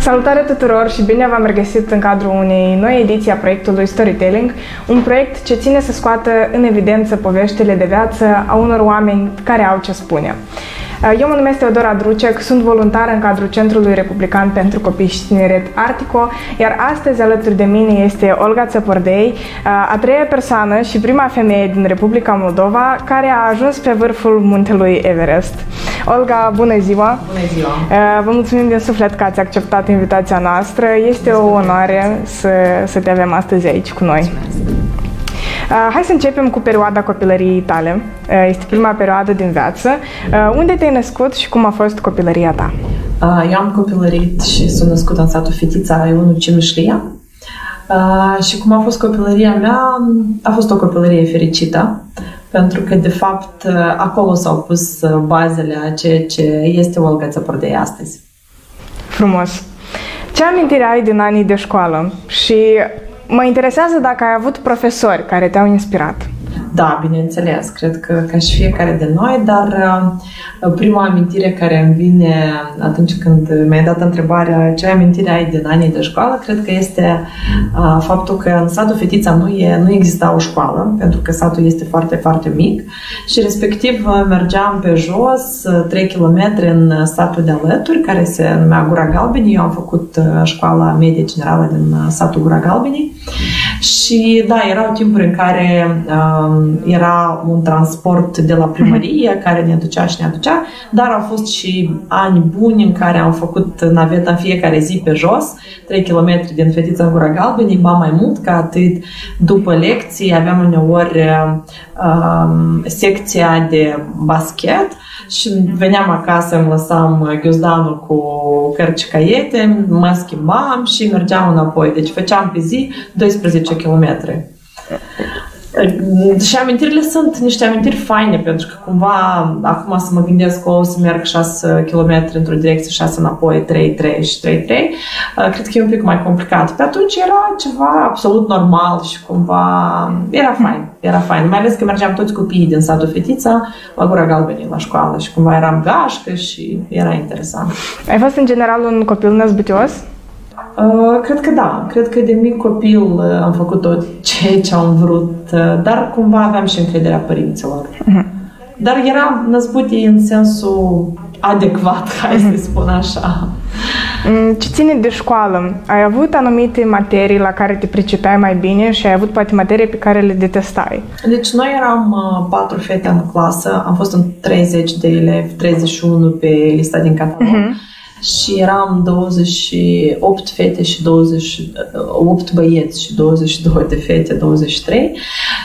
Salutare tuturor și bine v-am regăsit în cadrul unei noi ediții a proiectului Storytelling, un proiect ce ține să scoată în evidență poveștile de viață a unor oameni care au ce spune. Eu mă numesc Teodora Drucec, sunt voluntar în cadrul Centrului Republican pentru Copii și Tineret Artico, iar astăzi alături de mine este Olga Țăpordei, a treia persoană și prima femeie din Republica Moldova care a ajuns pe vârful muntelui Everest. Olga, bună ziua! Bună ziua! Vă mulțumim din suflet că ați acceptat invitația noastră. Este o onoare să, să te avem astăzi aici cu noi. Mulțumesc. Uh, hai să începem cu perioada copilăriei tale. Uh, este prima perioadă din viață. Uh, unde te-ai născut și cum a fost copilăria ta? Eu am copilărit și sunt născut în satul Fetița Ionu Cinușlia. Și cum a fost copilăria mea, a fost o copilărie fericită, pentru că, de fapt, acolo s-au pus bazele a ceea ce este Olga Țăpordei astăzi. Frumos! Ce amintire ai din anii de școală și Mă interesează dacă ai avut profesori care te-au inspirat. Da, bineînțeles, cred că ca și fiecare de noi, dar uh, prima amintire care îmi vine atunci când mi-ai dat întrebarea ce amintire ai din anii de școală, cred că este uh, faptul că în satul Fetița nu, e, nu exista o școală, pentru că satul este foarte, foarte mic și respectiv uh, mergeam pe jos 3 km în satul de alături, care se numea Gura Galbenii. Eu am făcut școala medie generală din satul Gura Galbenii și da, erau timpuri în care uh, era un transport de la primărie care ne ducea și ne aducea, dar au fost și ani buni în care am făcut naveta în fiecare zi pe jos, 3 km din Fetița în Gura Galbenii, ba mai mult ca atât. După lecții aveam uneori uh, secția de basket și veneam acasă, îmi lăsam ghiozdanul cu cărți caiete, mă schimbam și mergeam înapoi. Deci făceam pe zi 12 km. Și amintirile sunt niște amintiri faine, pentru că cumva acum să mă gândesc că o să merg 6 km într-o direcție, 6 înapoi, 3, 3 și 3, 3, uh, cred că e un pic mai complicat. Pe atunci era ceva absolut normal și cumva era fain, era fain. Mai ales că mergeam toți copiii din satul Fetița la Gura Galbenii la școală și cumva eram gașcă și era interesant. Ai fost în general un copil năzbătios? Uh, cred că da. Cred că de mic copil uh, am făcut tot ceea ce am vrut, uh, dar cumva aveam și încrederea părinților. Uh-huh. Dar eram năzbutii în sensul adecvat, hai uh-huh. să spun așa. Mm, ce ține de școală? Ai avut anumite materii la care te pricepeai mai bine și ai avut poate materii pe care le detestai? Deci noi eram uh, patru fete în clasă, am fost în 30 de elevi, 31 pe lista din catalog. Uh-huh și eram 28 fete și 28 băieți și 22 de fete, 23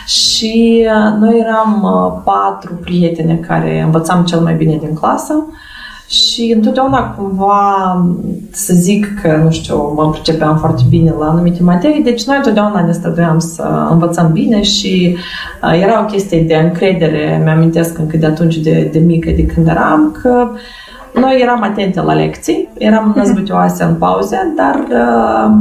și uh, noi eram uh, patru prietene care învățam cel mai bine din clasă. Și întotdeauna cumva să zic că, nu știu, mă pricepeam foarte bine la anumite materii, deci noi întotdeauna ne străduiam să învățăm bine și uh, era o chestie de încredere, mi-amintesc încă de atunci de, de mică, de când eram, că uh, noi eram atente la lecții, eram năzbătioase în pauze, dar uh,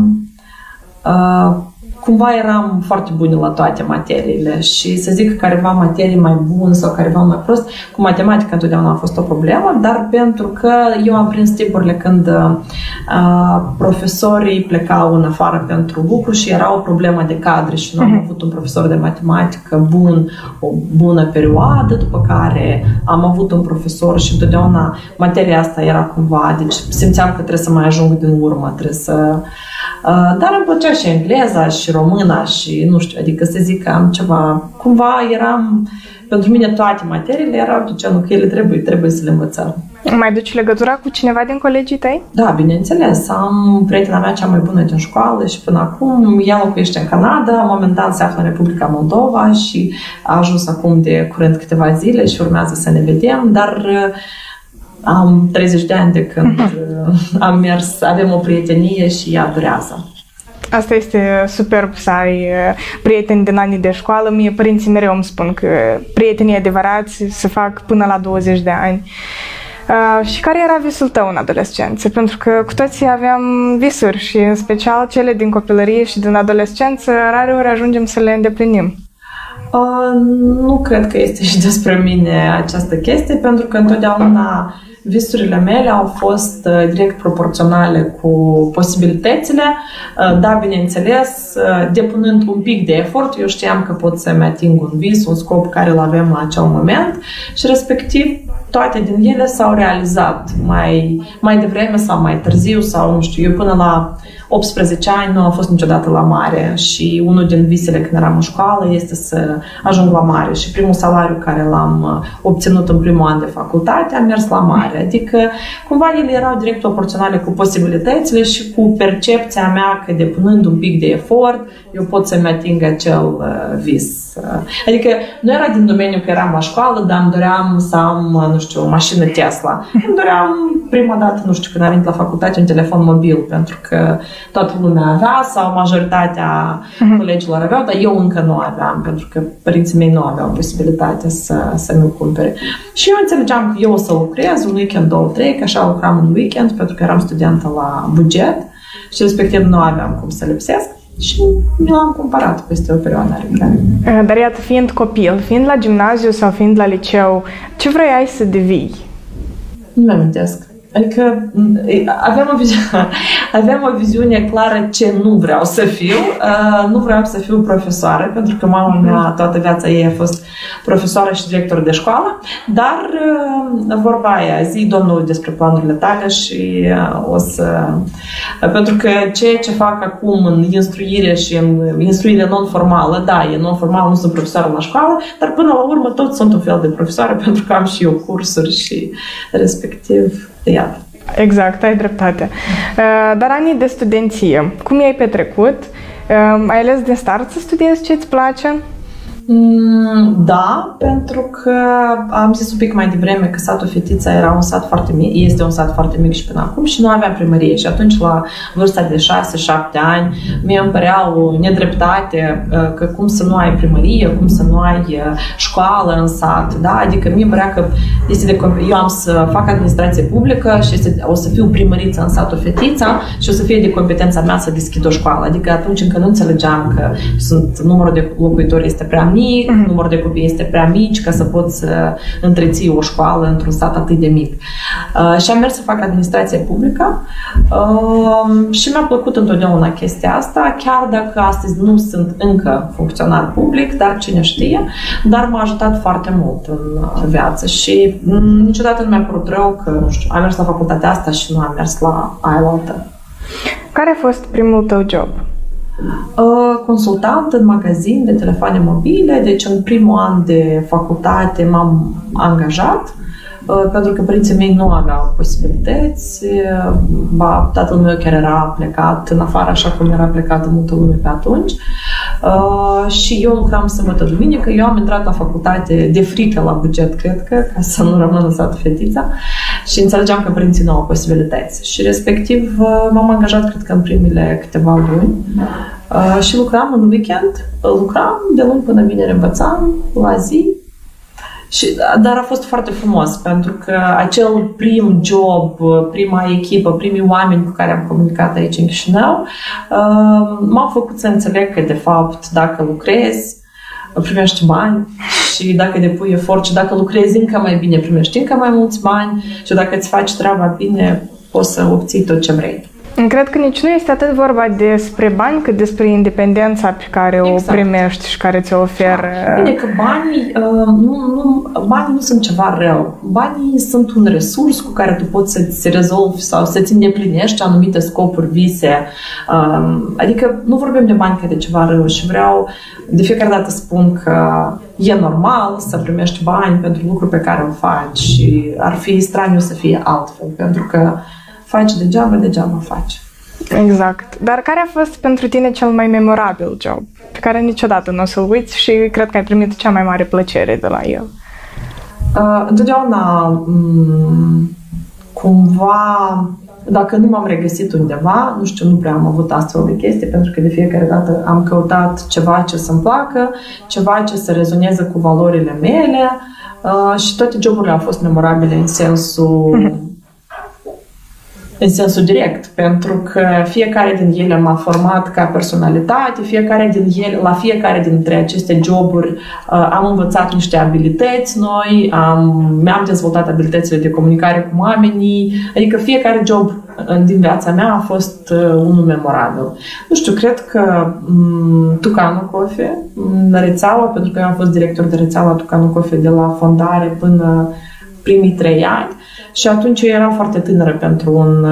uh, cumva eram foarte buni la toate materiile și să zic că careva materii mai bun sau careva mai prost, cu matematica întotdeauna a fost o problemă, dar pentru că eu am prins timpurile când uh, profesorii plecau în afară pentru lucru și era o problemă de cadre și nu am mhm. avut un profesor de matematică bun o bună perioadă, după care am avut un profesor și întotdeauna materia asta era cumva, deci simțeam că trebuie să mai ajung din urmă, trebuie să Uh, dar îmi plăcea și engleza și româna și nu știu, adică să zic că am ceva, cumva eram, pentru mine toate materiile erau de genul că ele trebuie, trebuie să le învățăm. Mai duci legătura cu cineva din colegii tăi? Da, bineînțeles. Am prietena mea cea mai bună din școală și până acum ea locuiește în Canada, momentan se află în Republica Moldova și a ajuns acum de curând câteva zile și urmează să ne vedem, dar uh, am 30 de ani de când uh, am mers, avem o prietenie și ea durează. Asta este superb să ai uh, prieteni din anii de școală. Mie părinții mereu îmi spun că prietenii adevărați se fac până la 20 de ani. Uh, și care era visul tău în adolescență? Pentru că cu toții aveam visuri și în special cele din copilărie și din adolescență rare ori ajungem să le îndeplinim. Uh, nu cred că este și despre mine această chestie, pentru că întotdeauna visurile mele au fost uh, direct proporționale cu posibilitățile. Uh, da, bineînțeles, uh, depunând un pic de efort, eu știam că pot să-mi ating un vis, un scop care îl avem la acel moment și respectiv toate din ele s-au realizat mai, mai devreme sau mai târziu sau nu știu, eu până la 18 ani nu am fost niciodată la mare și unul din visele când eram în școală este să ajung la mare și primul salariu care l-am uh, obținut în primul an de facultate am mers la mare. Adică cumva ele erau direct proporționale cu posibilitățile și cu percepția mea că depunând un pic de efort eu pot să-mi ating acel uh, vis. Adică nu era din domeniul că eram la școală, dar îmi doream să am, uh, nu știu, o mașină Tesla. Îmi doream prima dată, nu știu, când am venit la facultate, un telefon mobil, pentru că toată lumea avea sau majoritatea uh-huh. colegilor aveau, dar eu încă nu aveam, pentru că părinții mei nu aveau posibilitatea să, să mi-l cumpere. Și eu înțelegeam că eu o să lucrez un weekend, două, trei, că așa lucram în weekend, pentru că eram studentă la buget și respectiv nu aveam cum să lipsesc și mi l-am cumpărat peste o perioadă Dar iată, fiind copil, fiind la gimnaziu sau fiind la liceu, ce vrei să devii? Nu mi-amintesc. Adică aveam o, viziune, aveam o viziune clară ce nu vreau să fiu. Uh, nu vreau să fiu profesoară, pentru că mama mea toată viața ei a fost profesoară și director de școală, dar uh, vorba aia, zi domnul despre planurile tale și uh, o să... Pentru că ceea ce fac acum în instruire și în instruire non-formală, da, e non-formală, nu sunt profesoară la școală, dar până la urmă tot sunt un fel de profesoară pentru că am și eu cursuri și respectiv iată. Exact, ai dreptate. Uh, dar anii de studenție, cum i-ai petrecut? Uh, ai ales de start să studiezi ce îți place? Mm, da, pentru că am zis un pic mai devreme că satul Fetița era un sat foarte mic, este un sat foarte mic și până acum și nu aveam primărie și atunci la vârsta de 6-7 ani mi îmi părea o nedreptate uh, că cum să nu ai primărie, cum să nu ai uh, școală în sat, da? Adică mi părea că este de, eu am să fac administrație publică și este, o să fiu primăriță în satul Fetița și o să fie de competența mea să deschid o școală. Adică atunci încă nu înțelegeam că sunt, numărul de locuitori este prea mic, mm-hmm. numărul de copii este prea mic ca să poți să întreții o școală într-un stat atât de mic. Uh, și am mers să fac administrație publică uh, și mi-a plăcut întotdeauna chestia asta, chiar dacă astăzi nu sunt încă funcționar public, dar cine știe, dar m-a ajutat foarte mult în viață și mm, niciodată nu mi-a părut rău că, nu știu, am mers la facultatea asta și nu am mers la aia altă. Care a fost primul tău job? Uh, consultant în magazin de telefoane mobile, deci în primul an de facultate m-am angajat uh, pentru că părinții mei nu aveau posibilități. Uh, ba, tatăl meu chiar era plecat în afară, așa cum era plecat multă lume pe atunci. și eu lucram sâmbătă duminică. Eu am intrat la facultate de frică la buget, cred că, ca să nu rămân lăsat fetița. Și înțelegeam că părinții nu au posibilități. Și respectiv m-am angajat, cred că în primele câteva luni. Uh, și lucram în weekend, lucram de luni până vineri învățam, la zi, și, dar a fost foarte frumos pentru că acel prim job, prima echipă, primii oameni cu care am comunicat aici în Chișinău uh, m-au făcut să înțeleg că de fapt dacă lucrezi primești bani și dacă depui efort și dacă lucrezi încă mai bine primești încă mai mulți bani și dacă îți faci treaba bine poți să obții tot ce vrei. Cred că nici nu este atât vorba despre bani, cât despre independența pe care exact. o primești și care ți-o oferă. Da. Bine că banii, uh, nu, nu, banii nu sunt ceva rău. Banii sunt un resurs cu care tu poți să-ți rezolvi sau să-ți îndeplinești anumite scopuri, vise. Um, adică nu vorbim de bani ca de ceva rău și vreau de fiecare dată spun că e normal să primești bani pentru lucruri pe care îl faci și ar fi straniu să fie altfel, pentru că faci degeaba, degeaba faci. Exact. Dar care a fost pentru tine cel mai memorabil job? Pe care niciodată nu o să-l uiți și cred că ai primit cea mai mare plăcere de la el. Uh, întotdeauna um, cumva dacă nu m-am regăsit undeva, nu știu, nu prea am avut astfel de chestii, pentru că de fiecare dată am căutat ceva ce să-mi placă, ceva ce să rezoneze cu valorile mele uh, și toate joburile au fost memorabile în sensul în sensul direct, pentru că fiecare din ele m-a format ca personalitate, fiecare din ele, la fiecare dintre aceste joburi uh, am învățat niște abilități noi, am, mi-am dezvoltat abilitățile de comunicare cu oamenii, adică fiecare job din viața mea a fost uh, unul memorabil. Nu știu, cred că um, Tucanu Cofe, rețeaua, pentru că eu am fost director de rețeaua Tucanu Cofe de la fondare până primii trei ani, și atunci eu eram foarte tânără pentru, un,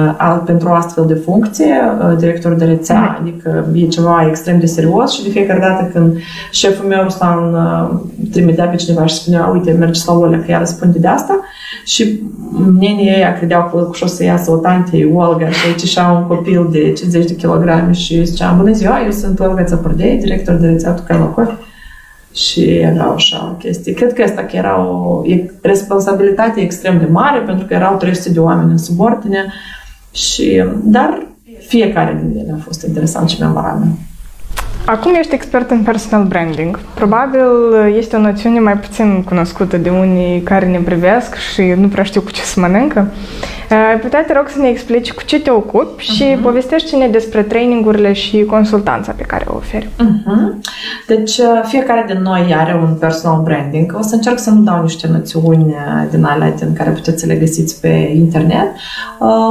pentru o astfel de funcție, uh, director de rețea, mm. adică e ceva extrem de serios și de fiecare dată când șeful meu Ruslan uh, trimitea pe cineva și spunea, uite, mergi la Olea că ea răspunde de asta și nenii ei credeau că o să iasă o tante, Olga, și aici și un copil de 50 de kilograme și zicea, bună ziua, eu sunt Olga Țăpărdei, director de rețea Tucanocofi și era așa o chestie. Cred că asta că era o responsabilitate extrem de mare, pentru că erau 300 de oameni în subordine, și, dar fiecare din ele a fost interesant și memorabil. Acum ești expert în personal branding. Probabil este o noțiune mai puțin cunoscută de unii care ne privesc și nu prea știu cu ce să mănâncă. Ai putea, te rog, să ne explici cu ce te ocupi și uh-huh. povestește-ne despre trainingurile și consultanța pe care o oferi. Uh-huh. Deci, fiecare din noi are un personal branding. O să încerc să nu dau niște noțiuni din alea din care puteți să le găsiți pe internet.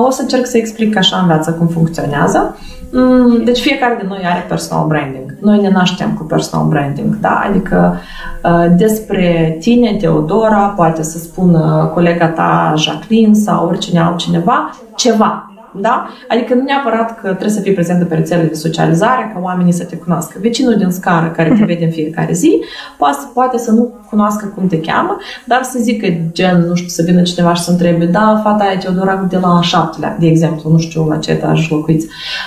O să încerc să explic așa în viață cum funcționează. Mm, deci fiecare din noi are personal branding. Noi ne naștem cu personal branding, da? Adică uh, despre tine, Teodora, poate să spună colega ta Jacqueline sau oricine altcineva, ceva. Da? Adică nu neapărat că trebuie să fii prezentă pe rețelele de socializare ca oamenii să te cunoască. Vecinul din scară care te mhm. vede în fiecare zi poate, poate să nu cunoască cum te cheamă, dar să zică gen, nu știu, să vină cineva și să întrebe, da, fata aia Teodora de la șaptelea, de exemplu, nu știu la ce etaj locuiți.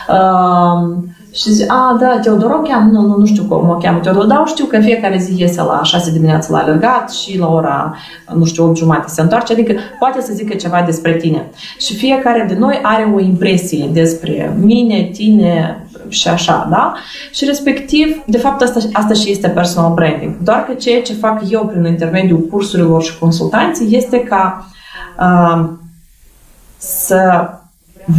Uh, și zice, a, da, Teodor o cheamă? Nu, nu, nu știu cum o cheamă Teodor, dar știu că în fiecare zi iese la 6 dimineața la alergat și la ora, nu știu, 8 jumate se întoarce, adică poate să zică ceva despre tine. Și fiecare de noi are o impresie despre mine, tine și așa, da? Și respectiv, de fapt, asta, asta și este personal branding. Doar că ceea ce fac eu prin intermediul cursurilor și consultanții este ca uh, să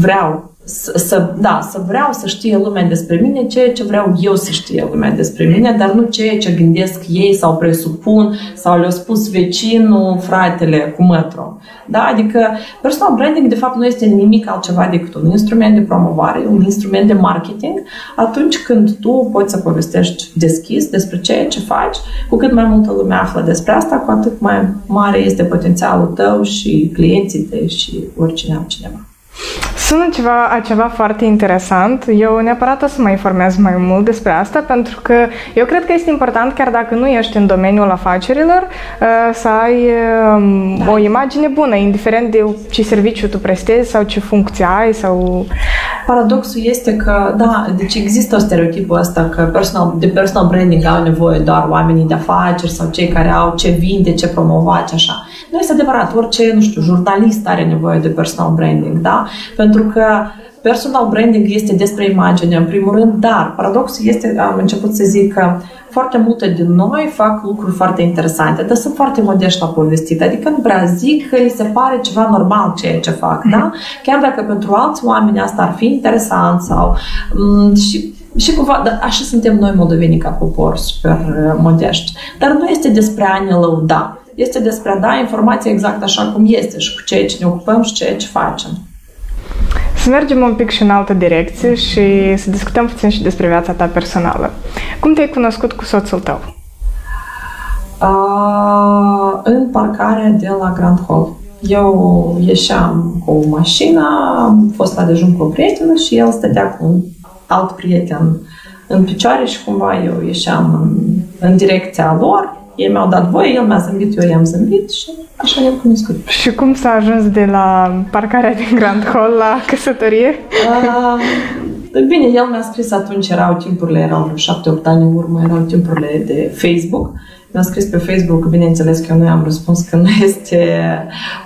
vreau să, să, da, să vreau să știe lumea despre mine ceea ce vreau eu să știe lumea despre mine, dar nu ceea ce gândesc ei sau presupun sau le-au spus vecinul, fratele cu mătru. Da? Adică personal branding de fapt nu este nimic altceva decât un instrument de promovare, un instrument de marketing atunci când tu poți să povestești deschis despre ceea ce faci, cu cât mai multă lume află despre asta, cu atât mai mare este potențialul tău și clienții tăi și oricine altcineva. Sună ceva, ceva foarte interesant. Eu neapărat o să mă informez mai mult despre asta, pentru că eu cred că este important, chiar dacă nu ești în domeniul afacerilor, uh, să ai um, da. o imagine bună, indiferent de ce serviciu tu prestezi sau ce funcție ai sau... Paradoxul este că, da, deci există o stereotipul ăsta că personal, de personal branding au nevoie doar oamenii de afaceri sau cei care au ce vinde, ce promova, ce așa. Nu este adevărat, orice, nu știu, jurnalist are nevoie de personal branding, da? Pentru că personal branding este despre imagine, în primul rând, dar paradoxul este, am început să zic că foarte multe din noi fac lucruri foarte interesante, dar sunt foarte modești la povestit. Adică nu prea zic că li se pare ceva normal ceea ce fac, mm-hmm. da? Chiar dacă pentru alți oameni asta ar fi interesant sau... M- și și cumva, dar așa suntem noi moldovenii ca popor, super modești. Dar nu este despre a ne lăuda este despre a da informația exact așa cum este și cu ceea ce ne ocupăm și ceea ce facem. Să mergem un pic și în altă direcție și să discutăm puțin și despre viața ta personală. Cum te-ai cunoscut cu soțul tău? Uh, în parcarea de la Grand Hall. Eu ieșeam cu o mașină, am fost la dejun cu o prietenă și el stătea cu un alt prieten în picioare și cumva eu ieșeam în, în direcția lor ei mi-au dat voie, el mi-a zâmbit, eu i-am zâmbit și așa ne-am cunoscut. Și cum s-a ajuns de la parcarea din Grand Hall la căsătorie? Uh, bine, el mi-a scris atunci, erau timpurile, erau vreo 7-8 ani în urmă, erau timpurile de Facebook. Mi-a scris pe Facebook, bineînțeles că eu nu i-am răspuns că nu este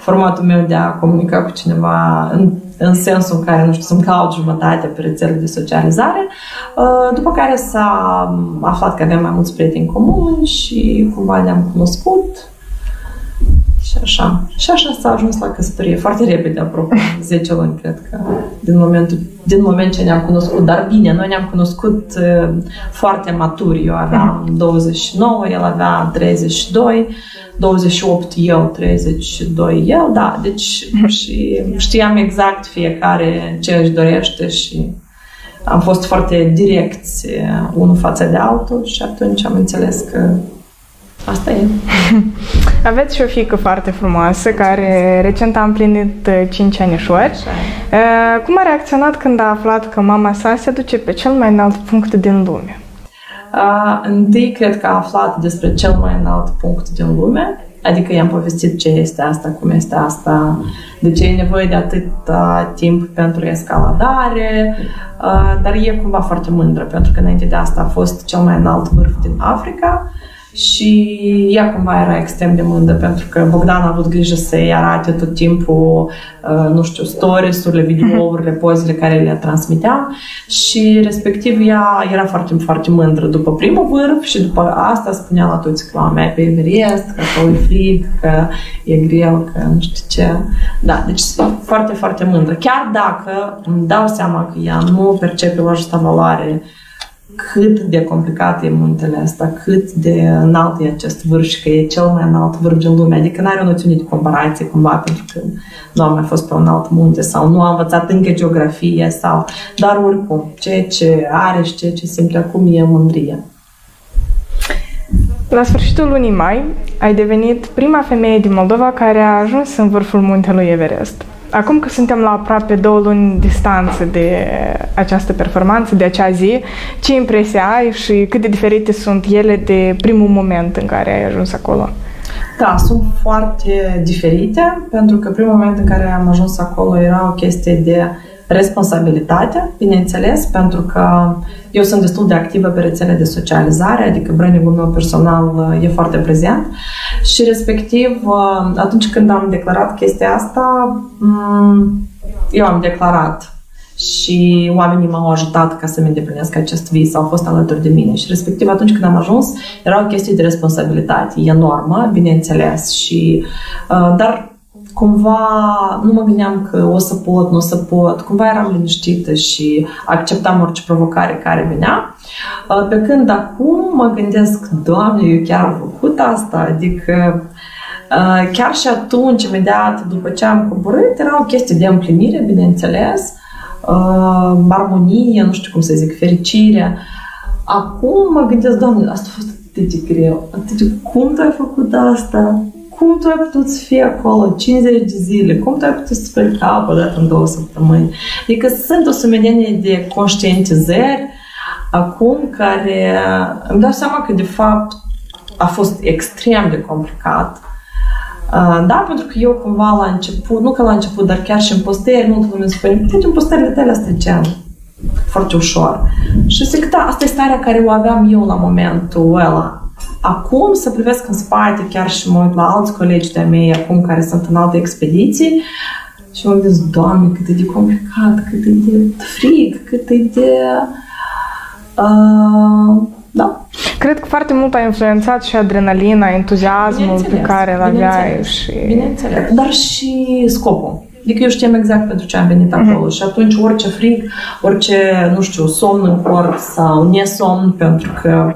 formatul meu de a comunica cu cineva în în sensul în care, nu știu, să-mi caut jumătate pe rețele de socializare, uh, după care s-a aflat că aveam mai mulți prieteni comuni și cumva ne-am cunoscut Și așa. Și așa s-a ajuns la căsătorie. Foarte repede, apropo, 10 luni, cred că, din momentul, din moment ce ne-am cunoscut. Dar bine, noi ne-am cunoscut uh, foarte maturi. Eu aveam 29, el avea 32, 28 eu, 32 el, da. Deci și știam exact fiecare ce își dorește și am fost foarte direcți unul față de altul și atunci am înțeles că Asta e. Aveți și o fiică foarte frumoasă care recent a împlinit 5 uh, anișori. Uh, cum a reacționat când a aflat că mama sa se duce pe cel mai înalt punct din lume? Uh, întâi cred că a aflat despre cel mai înalt punct din lume, adică i-am povestit ce este asta, cum este asta, de ce e nevoie de atât timp pentru escaladare, uh, dar e cumva foarte mândră, pentru că înainte de asta a fost cel mai înalt vârf din Africa și ea cumva era extrem de mândră pentru că Bogdan a avut grijă să-i arate tot timpul, uh, nu știu, stories-urile, videourile, pozele care le transmiteam și respectiv ea era foarte, foarte mândră după primul vârf și după asta spunea la toți că mea pe Everest, că acolo e frig, că e greu, că nu știu ce. Da, deci foarte, foarte mândră. Chiar dacă îmi dau seama că ea nu percepe la justa valoare cât de complicat e muntele ăsta, cât de înalt e acest vârf și că e cel mai înalt vârf din lume. Adică n-are o noțiune de comparație cumva pentru că nu am mai fost pe un alt munte sau nu am învățat încă geografie sau... Dar oricum, ceea ce are și ceea ce simte acum e mândrie. La sfârșitul lunii mai, ai devenit prima femeie din Moldova care a ajuns în vârful muntelui Everest. Acum că suntem la aproape două luni distanță de această performanță, de acea zi, ce impresie ai și cât de diferite sunt ele de primul moment în care ai ajuns acolo? Da, sunt foarte diferite, pentru că primul moment în care am ajuns acolo era o chestie de responsabilitate, bineînțeles, pentru că eu sunt destul de activă pe rețele de socializare, adică branding-ul meu personal uh, e foarte prezent. Și respectiv uh, atunci când am declarat chestia asta, mm, eu am declarat. Și oamenii m-au ajutat ca să-mi îndeplinesc acest vis, au fost alături de mine. Și respectiv atunci când am ajuns era o chestie de responsabilitate. Enormă, bineînțeles, și, uh, dar cumva nu mă gândeam că o să pot, nu o să pot, cumva eram liniștită și acceptam orice provocare care venea. Uh, pe când acum mă gândesc, Doamne, eu chiar am făcut asta, adică uh, chiar și atunci, imediat după ce am coborât, era o chestie de împlinire, bineînțeles, uh, armonie, nu știu cum să zic, fericire. Acum mă gândesc, Doamne, asta a fost atât de greu, atât de cum tu ai făcut asta? Cum tu ai putut să fii acolo 50 de zile, cum tu ai putut să speli capă dată în două săptămâni. Adică sunt o sumedenie de conștientizări acum care îmi dau seama că de fapt a fost extrem de complicat. Da, pentru că eu cumva la început, nu că la început, dar chiar și în postări, multă lume spune, uite, în postările tale astea gen foarte ușor. Și zic, da, asta e starea care o aveam eu la momentul ăla. Acum să privesc în spate, chiar și mă uit la alți colegi de-a mei acum care sunt în alte expediții și mă gândesc, Doamne, cât e de complicat, cât e de frig, cât e de... Uh, da. Cred că foarte mult a influențat și adrenalina, entuziasmul pe care îl aveai. Și... Bineînțeles, dar și scopul. Adică eu știam exact pentru ce am venit acolo uh-huh. și atunci orice frig, orice, nu știu, somn în corp sau nesomn, pentru că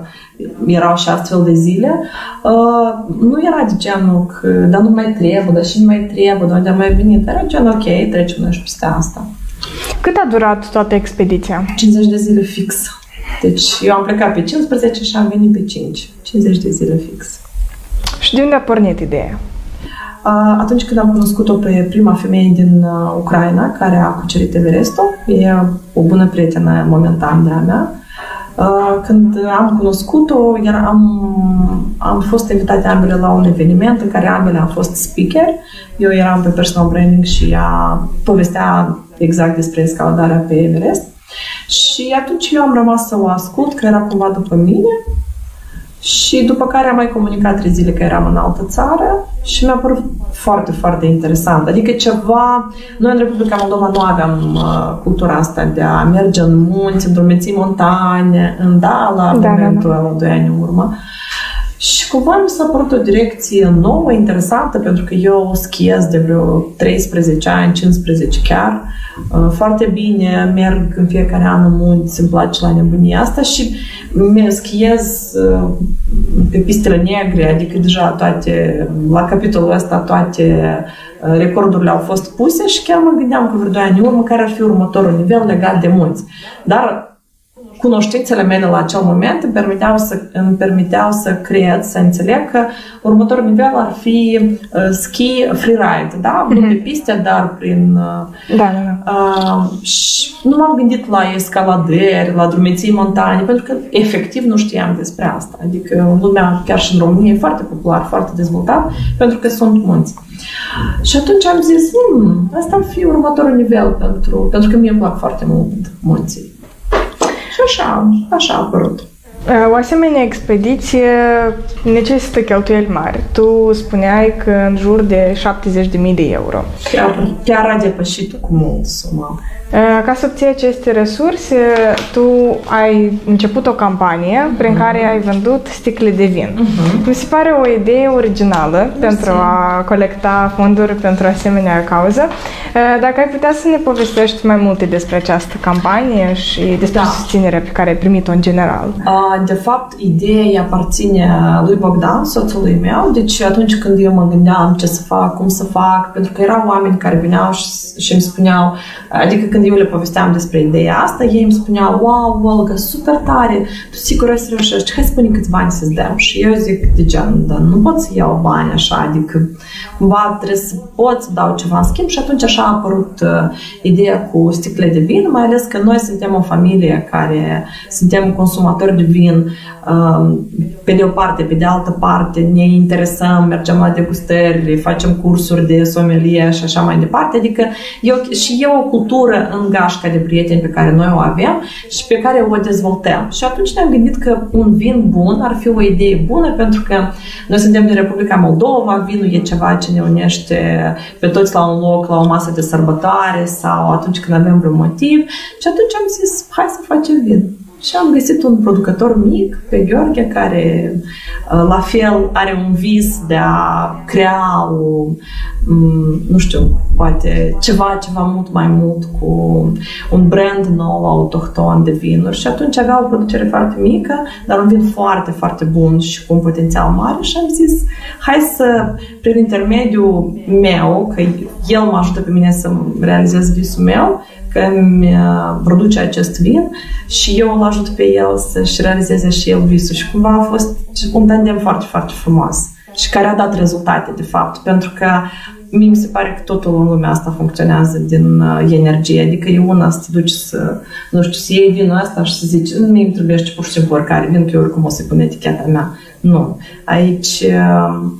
erau și astfel de zile, uh, nu era de genul că, dar nu mai trebuie, dar și nu mai trebuie, dar unde am mai venit, era genul, ok, trecem noi și peste asta. Cât a durat toată expediția? 50 de zile fix. Deci eu am plecat pe 15 și am venit pe 5. 50 de zile fix. Și de unde a pornit ideea? Uh, atunci când am cunoscut-o pe prima femeie din uh, Ucraina, care a cucerit Everestul, e o bună prietenă momentan de-a mea, Uh, când am cunoscut-o, am, am fost invitate ambele la un eveniment în care ambele am fost speaker. Eu eram pe personal branding și ea povestea exact despre escaladarea pe Everest. Și atunci eu am rămas să o ascult, că era cumva după mine și după care am mai comunicat trei zile că eram în altă țară și mi-a părut foarte, foarte interesant. Adică ceva... Noi în Republica Moldova nu aveam uh, cultura asta de a merge în munți, în drumeții montane, în da, la da, momentul da, da. la doi ani în urmă. Și cumva mi s-a părut o direcție nouă, interesantă, pentru că eu schiez de vreo 13 ani, 15 chiar, uh, foarte bine, merg în fiecare an în munți, îmi place la nebunia asta și schiez uh, pe pistele negre, adică deja toate, la capitolul ăsta toate uh, recordurile au fost puse și chiar mă gândeam că vreo 2 ani în urmă care ar fi următorul nivel legat de munți. Dar cunoștințele mele la acel moment îmi permiteau să, îmi permiteau să cred, să înțeleg că următorul nivel ar fi uh, ski freeride, da? Nu mm-hmm. pe piste, dar prin... Uh, da, da, da. Uh, și nu m-am gândit la escaladeri, la drumeții montane, pentru că efectiv nu știam despre asta. Adică în lumea, chiar și în România, e foarte popular, foarte dezvoltat, pentru că sunt munți. Și atunci am zis, hmm, asta ar fi următorul nivel pentru, pentru că mie îmi plac foarte mult munții. Și așa, așa a apărut. O asemenea expediție necesită cheltuieli mari. Tu spuneai că în jur de 70.000 de euro. Chiar, chiar a depășit cu mult suma. Ca să obții aceste resurse, tu ai început o campanie prin uh-huh. care ai vândut sticle de vin. Uh-huh. Mi se pare o idee originală Mersi. pentru a colecta fonduri pentru asemenea cauză. Dacă ai putea să ne povestești mai multe despre această campanie și despre da. susținerea pe care ai primit-o în general. De fapt, ideea aparține lui Bogdan, soțului meu, deci atunci când eu mă gândeam ce să fac, cum să fac, pentru că erau oameni care veneau și, și îmi spuneau, adică când eu le povesteam despre ideea asta, ei îmi spuneau, wow, Olga, super tare, tu sigur o să reușești, hai spune câți bani să-ți dăm. Și eu zic, de gen, dar nu pot să iau bani așa, adică cumva trebuie să pot să dau ceva. În schimb și atunci așa a apărut uh, ideea cu sticle de vin, mai ales că noi suntem o familie care suntem consumatori de vin uh, pe de o parte, pe de altă parte ne interesăm, mergem la degustări, facem cursuri de somelie și așa mai departe, adică eu, și e o cultură în gașca de prieteni pe care noi o avem și pe care o dezvoltăm. Și atunci ne-am gândit că un vin bun ar fi o idee bună pentru că noi suntem din Republica Moldova, vinul e ceva ce ne unește pe toți la un loc, la o masă de sărbătoare sau atunci când avem vreun motiv și atunci am zis, hai să facem vin. Și am găsit un producător mic pe Gheorghe care uh, la fel are un vis de a crea o, mm, nu știu, poate ceva, ceva mult mai mult cu un brand nou autohton de vinuri. Și atunci avea o producere foarte mică, dar un vin foarte, foarte bun și cu un potențial mare. Și am zis hai să, prin intermediul meu, că el mă ajută pe mine să realizez visul meu, că îmi uh, produce acest vin și eu îl ajut pe el să-și realizeze și el visul. Și cumva a fost un tandem foarte, foarte frumos și care a dat rezultate, de fapt, pentru că mie mi se pare că totul în lumea asta funcționează din uh, energie, adică e una să te duci să, nu știu, să iei vinul ăsta și să zici, mie îmi trebuie pur și simplu oricare vin, că eu oricum o să pun eticheta mea. Nu. Aici uh,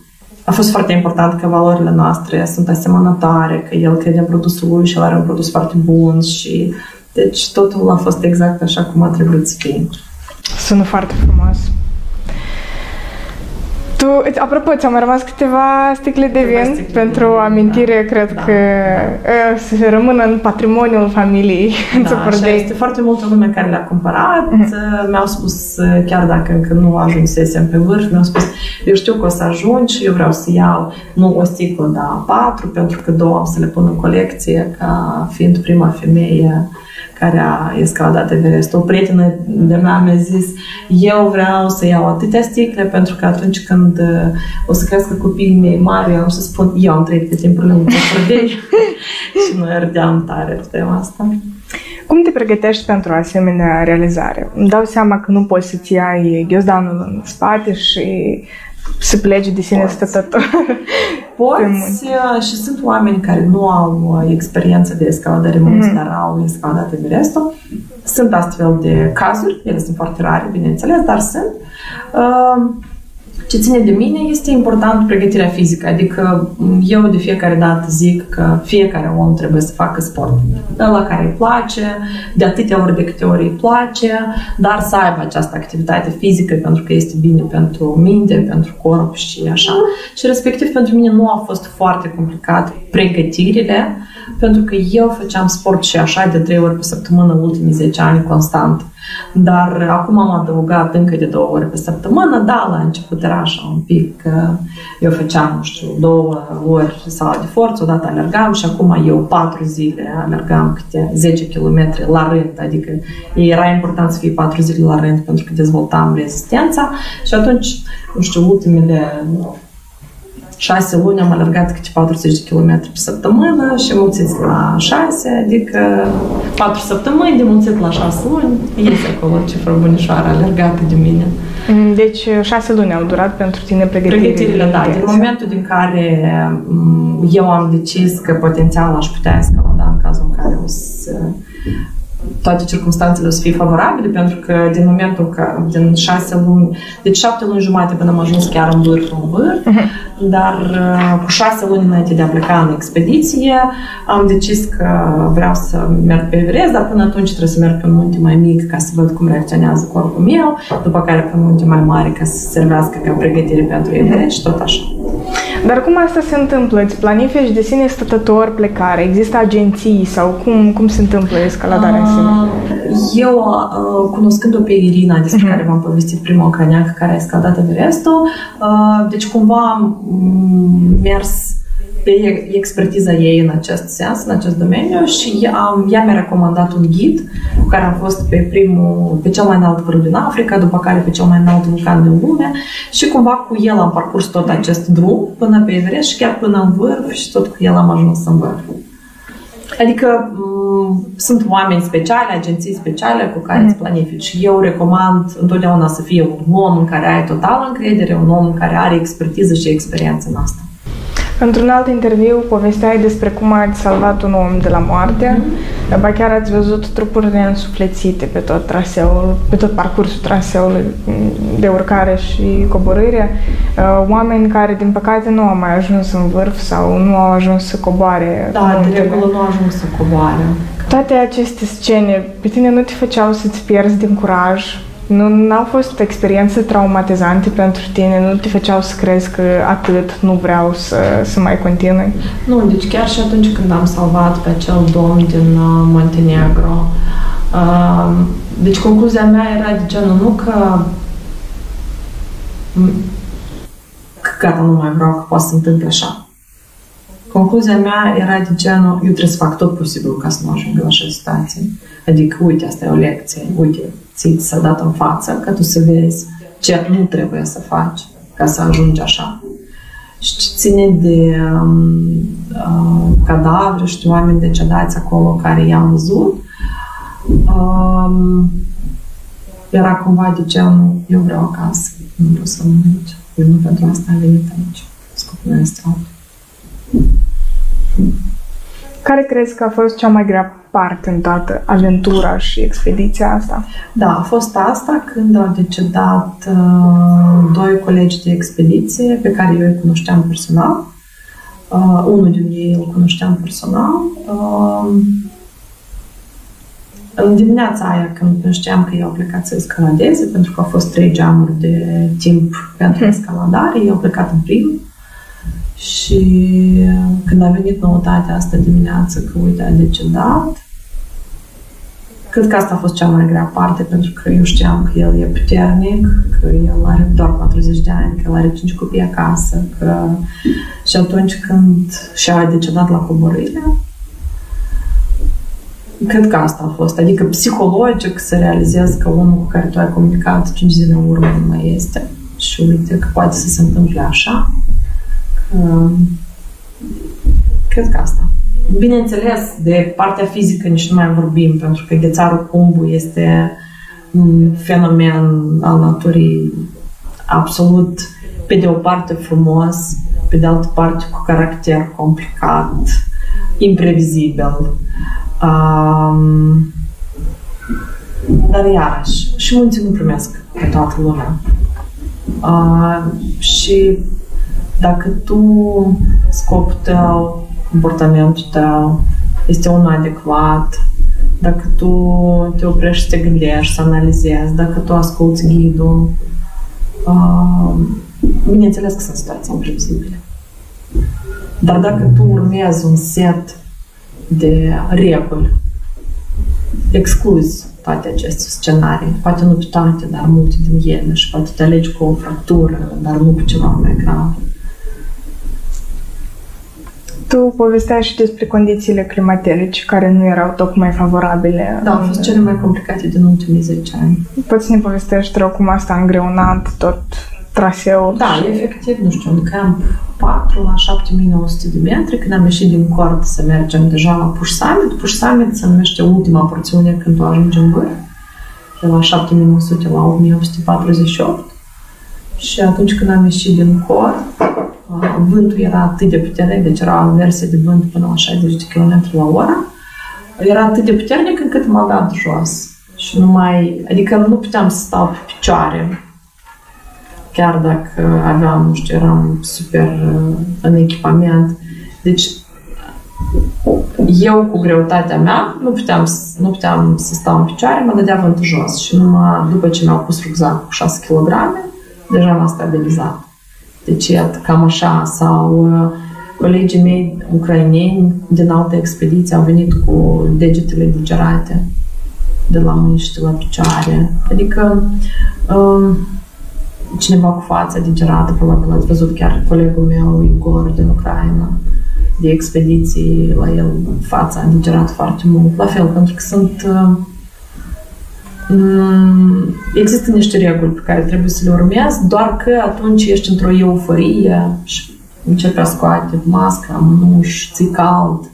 a fost foarte important că valorile noastre sunt asemănătoare, că el crede în produsul lui și el are un produs foarte bun și deci totul a fost exact așa cum a trebuit să fie. Sună foarte frumos. Tu, apropo, ți-au mai rămas câteva sticle de vin sticle pentru de amintire, da, cred da. că uh, să se rămână în patrimoniul familiei da, așa este foarte multă lume care le-a cumpărat. Mm-hmm. Mi-au spus, uh, chiar dacă încă nu ajunsesem pe vârf, mi-au spus, eu știu că o să ajung și eu vreau să iau nu o sticlă, dar patru, pentru că două am să le pun în colecție ca fiind prima femeie care a escaladat Everest. O prietenă de mea mi-a zis, eu vreau să iau atâtea sticle pentru că atunci când uh, o să crească copiii mei mari, eu am să spun, eu am trăit pe timpurile în Părdei și noi râdeam tare pe tema asta. Cum te pregătești pentru o asemenea realizare? Îmi dau seama că nu poți să-ți iai ghiozdanul în spate și să plece de sine stătător. Poți uh, și sunt oameni care nu au uh, experiență de escaladare munți, mm. dar au escaladat Everestul. Sunt astfel de cazuri, ele sunt foarte rare, bineînțeles, dar sunt. Uh, ce ține de mine este important pregătirea fizică, adică eu de fiecare dată zic că fiecare om trebuie să facă sport, la care îi place, de atâtea ori de câte ori îi place, dar să aibă această activitate fizică pentru că este bine pentru minte, pentru corp și așa. Și respectiv pentru mine nu a fost foarte complicat pregătirile, pentru că eu făceam sport și așa de trei ori pe săptămână ultimii 10 ani constant. Dar acum am adăugat încă de două ori pe săptămână, da, la început era așa un pic, eu făceam, nu știu, două ori sala de forță, odată alergam și acum eu patru zile alergam câte 10 km la rând, adică era important să fie patru zile la rând pentru că dezvoltam rezistența. Și atunci, nu știu, ultimele șase luni am alergat câte 40 de km pe săptămână și mulțiți la șase, adică patru săptămâni de mulțit la șase luni, este acolo cifră bunișoară alergată de mine. Mm, deci șase luni au durat pentru tine pregătirile? Pregătirile, da. Din momentul din care mm, eu am decis că potențial aș putea escalada în cazul în care o să toate circunstanțele o să fie favorabile, pentru că din momentul că din șase luni, deci șapte luni jumate până am ajuns chiar în vârf, în vârf, uh-huh. Dar uh, cu șase luni înainte de a pleca în expediție, am decis că vreau să merg pe Everest, dar până atunci trebuie să merg pe un munte mai mic ca să văd cum reacționează corpul meu, după care pe un munte mai mare ca să servească ca pregătire pentru Everest și tot așa. Dar cum asta se întâmplă? Îți planifici de sine stătător plecare? Există agenții sau cum, cum se întâmplă escaladarea în sine? Uh, eu, uh, cunoscând-o pe Irina, despre uh-huh. care v-am povestit prima ucraineancă care a escaladat Everestul, uh, deci cumva am mers pe expertiza ei în acest sens, în acest domeniu și am, ea mi-a recomandat un ghid cu care am fost pe primul, pe cel mai înalt vârf din Africa, după care pe cel mai înalt vulcan din lume și cumva cu el am parcurs tot acest drum până pe Everest și chiar până în vârf și tot cu el am ajuns în vârf. Adică m- sunt oameni speciale, agenții speciale cu care mm. îți planifici. Eu recomand întotdeauna să fie un om în care ai total încredere, un om care are expertiză și experiență în asta. Într-un alt interviu povesteai despre cum ați salvat un om de la moarte, mm-hmm. ba chiar ați văzut trupurile însuflețite pe tot traseul, pe tot parcursul traseului de urcare și coborâre, uh, oameni care din păcate nu au mai ajuns în vârf sau nu au ajuns să coboare. Da, de regulă nu au ajuns să coboare. Toate aceste scene, pe tine nu te făceau să-ți pierzi din curaj nu au fost experiențe traumatizante pentru tine? Nu te făceau să crezi că atât nu vreau să, să mai continui? Nu, deci chiar și atunci când am salvat pe acel domn din uh, Montenegro, uh, deci concluzia mea era de genul nu că că gata, nu mai vreau, că poate să întâmple așa. Concluzia mea era de genul, eu trebuie să fac tot posibil ca să nu ajung în așa situație. Adică, uite, asta e o lecție, uite, ți s-a dat în față, că tu să vezi ce nu trebuie să faci ca să ajungi așa. Și ce ține de um, uh, cadavre și de oameni decedați acolo care i-am văzut, um, era cumva de genul, eu vreau acasă, nu vreau să mă aici. Eu nu pentru asta am venit aici. Scopul meu este altul. Care crezi că a fost cea mai grea parte în toată aventura și expediția asta? Da, a fost asta când au decedat uh, doi colegi de expediție pe care eu îi cunoșteam personal. Uh, unul din ei îl cunoșteam personal. Uh, în dimineața aia, când știam că ei au plecat să escaladeze, pentru că au fost trei geamuri de timp pentru hmm. escaladare, ei au plecat în primul. Și când a venit noutatea asta dimineață că, uite, a decedat, cred că asta a fost cea mai grea parte, pentru că eu știam că el e puternic, că el are doar 40 de ani, că el are 5 copii acasă, că... Și atunci când și-a decedat la coborâre, cred că asta a fost. Adică psihologic să realizezi că omul cu care tu ai comunicat 5 zile în urmă nu mai este. Și uite că poate să se întâmple așa. Cred că asta. Bineînțeles, de partea fizică nici nu mai vorbim, pentru că ghețarul Cumbu este un fenomen al naturii absolut, pe de o parte frumos, pe de altă parte cu caracter complicat, imprevizibil. Um, dar iarăși, și munții nu primesc pe toată lumea. Uh, și dacă tu, scopul tău, comportamentul tău este unul adecvat, dacă tu te oprești să te gândești, să analizezi, dacă tu asculti ghidul, uh, bineînțeles că sunt situații imprevizibile. Dar dacă tu urmezi un set de reguli, excluzi toate aceste scenarii. Poate nu pe toate, dar multe din ele și poate te alegi cu o fractură, dar nu cu ceva mai grav. Tu povesteai și despre condițiile climaterice care nu erau tocmai favorabile. Da, au fost cele mai complicate din ultimii 10 ani. Poți să ne povestești, rog, cum asta a îngreunat tot traseul? Da, și... efectiv, nu știu, un camp 4 la 7900 de metri, când am ieșit din cort să mergem deja la Push Summit. Push Summit se numește ultima porțiune când tu ajungi în vârf, de la 7900 la 1848. Și atunci când am ieșit din cort, vântul era atât de puternic, deci era o versie de vânt până la 60 de km la oră, era atât de puternic încât m-a dat jos. Și nu mai, adică nu puteam să stau pe picioare, chiar dacă aveam, nu știu, eram super uh, în echipament. Deci, eu cu greutatea mea nu puteam, nu puteam să stau în picioare, mă dădea vântul jos și numai după ce mi-au pus rucsac cu 6 kg, deja m-a stabilizat. Deci, iată, cam așa, sau uh, colegii mei ucraineni din alte expediții au venit cu degetele digerate de la mâini și de la picioare. Adică, um, cineva cu fața digerată, probabil ați văzut chiar colegul meu, Igor, din Ucraina, de expediții, la el fața a digerat foarte mult. La fel, pentru că sunt uh, Mm, există niște reguli pe care trebuie să le urmezi, doar că atunci ești într-o euforie și începi a scoate masca, mânuși, ți cald.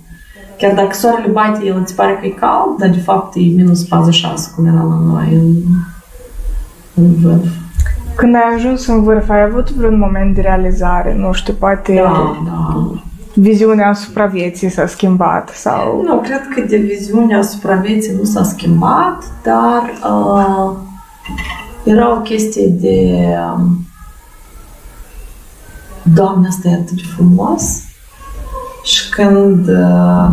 Chiar dacă soarele bate, el îți pare că e cald, dar de fapt e minus 46, cum era la noi în, în vârf. Când ai ajuns în vârf, ai avut vreun moment de realizare? Nu știu, poate... Da, da viziunea asupra vieții s-a schimbat sau... Nu, cred că de viziunea asupra vieții nu s-a schimbat, dar uh, era o chestie de uh, Doamne, asta e atât de frumos. Și când uh,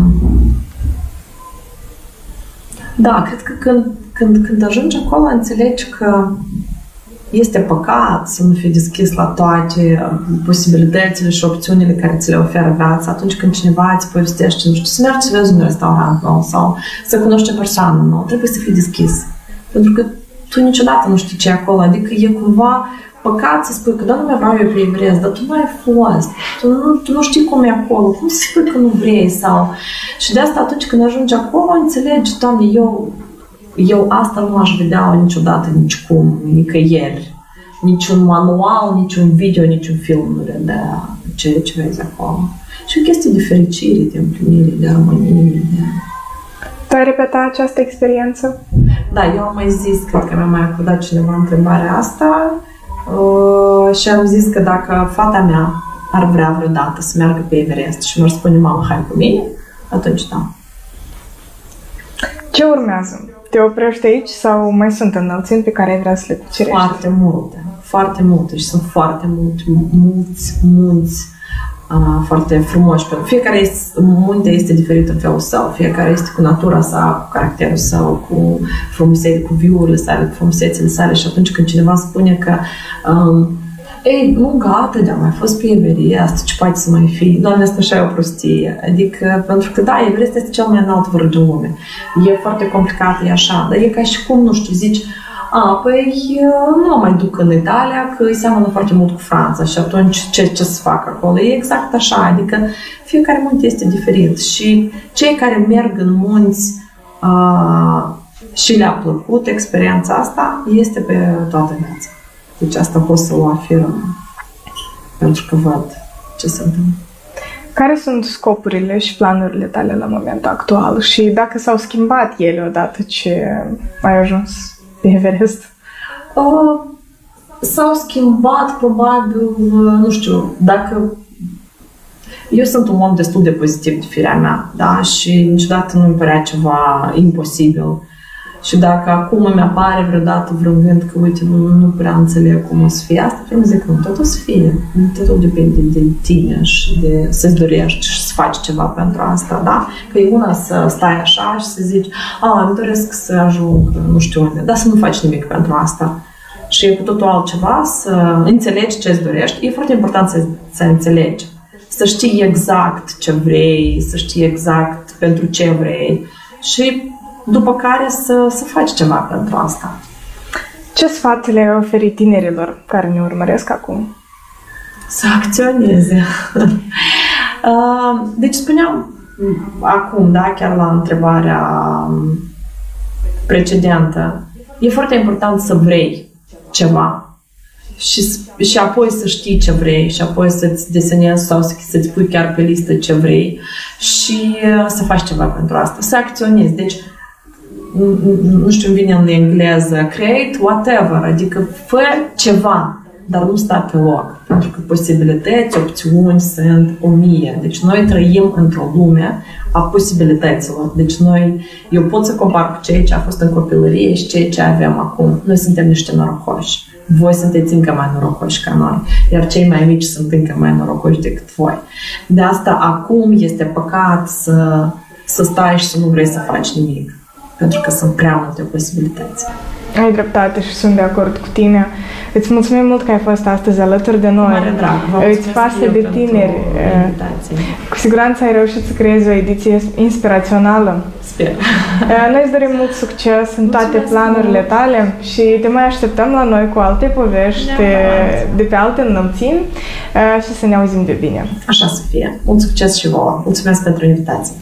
da, cred că când, când, când ajungi acolo înțelegi că este păcat să nu fii deschis la toate posibilitățile și opțiunile care ți le oferă viața. Atunci când cineva îți povestește, nu știu, să mergi să vezi un restaurant nou sau să cunoști o persoană nouă, trebuie să fii deschis. Pentru că tu niciodată nu știi ce e acolo, adică e cumva păcat să spui că da, nu mai vreau eu pe Everest, dar tu nu ai fost, tu nu, tu nu știi cum e acolo, cum să spui că nu vrei? Sau... Și de asta atunci când ajungi acolo, înțelegi, Doamne, eu eu asta nu aș vedea niciodată, nici cum, nicăieri. Niciun manual, niciun video, niciun film nu redea ce, ce vezi acolo. Și o chestie de fericire, de împlinire, de armonie. De... Tu ai repetat această experiență? Da, eu am mai zis, cred că mi-a mai acordat cineva întrebarea asta uh, și am zis că dacă fata mea ar vrea vreodată să meargă pe Everest și mi-ar spune, mamă, hai cu mine, atunci da. Ce urmează? Te oprești aici sau mai sunt înălțimi pe care ai vrea să le cucerești? Foarte multe, foarte multe și sunt foarte mulți, mulți, mulți uh, foarte frumoși. Fiecare este, munte este diferit în felul său, fiecare este cu natura sa, cu caracterul său, cu frumusețile, cu viurile sale, cu frumusețile sale și atunci când cineva spune că um, ei, nu, gata, de-a mai fost pe Everest, ce poate să mai fi? Doamne, asta așa e o prostie. Adică, pentru că, da, Everest este cel mai înalt vârf din lume. E foarte complicat, e așa, dar e ca și cum, nu știu, zici, a, păi nu mai duc în Italia, că îi seamănă foarte mult cu Franța și atunci ce, ce să fac acolo? E exact așa, adică fiecare munte este diferit și cei care merg în munți a, și le-a plăcut experiența asta, este pe toată viața. Deci asta pot să o afirm pentru că văd ce se întâmplă. Care sunt scopurile și planurile tale la momentul actual și dacă s-au schimbat ele odată ce ai ajuns pe Everest? Uh, s-au schimbat probabil, nu știu, dacă eu sunt un om destul de pozitiv de firea mea, da, și niciodată nu mi părea ceva imposibil. Și dacă acum îmi apare vreodată vreun gând că, uite, nu, nu prea înțeleg cum o să fie asta, îmi zic, nu, tot o să fie. Totul depinde de tine și de să-ți dorești și să faci ceva pentru asta, da? Că e una să stai așa și să zici, a, îmi doresc să ajung nu știu unde, dar să nu faci nimic pentru asta. Și e cu totul altceva să înțelegi ce îți dorești. E foarte important să, să înțelegi. Să știi exact ce vrei, să știi exact pentru ce vrei. Și după care să, să faci ceva pentru asta. Ce sfat le oferi tinerilor care ne urmăresc acum? Să acționeze. Uh, deci spuneam acum, da, chiar la întrebarea precedentă, e foarte important să vrei ceva și, și apoi să știi ce vrei și apoi să-ți desenezi sau să-ți pui chiar pe listă ce vrei și uh, să faci ceva pentru asta, să acționezi. Deci, nu știu, vine în engleză, create whatever, adică fă ceva, dar nu sta pe loc. Pentru că posibilități, opțiuni sunt o mie. Deci noi trăim într-o lume a posibilităților. Deci noi, eu pot să compar cu ceea ce a fost în copilărie și ceea ce avem acum. Noi suntem niște norocoși. Voi sunteți încă mai norocoși ca noi, iar cei mai mici sunt încă mai norocoși decât voi. De asta acum este păcat să, să stai și să nu vrei să faci nimic, pentru că sunt prea multe posibilități. Ai dreptate și sunt de acord cu tine. Îți mulțumim mult că ai fost astăzi alături de noi. Mare drag. Vă Îți pasă de tineri. Cu siguranță ai reușit să creezi o ediție inspirațională. Sper. Noi îți dorim mult succes în toate Mulțumesc planurile mult. tale și te mai așteptăm la noi cu alte povești Neapărat. de pe alte înălțimi și să ne auzim de bine. Așa să fie. Mult succes și vouă. Mulțumesc pentru invitație.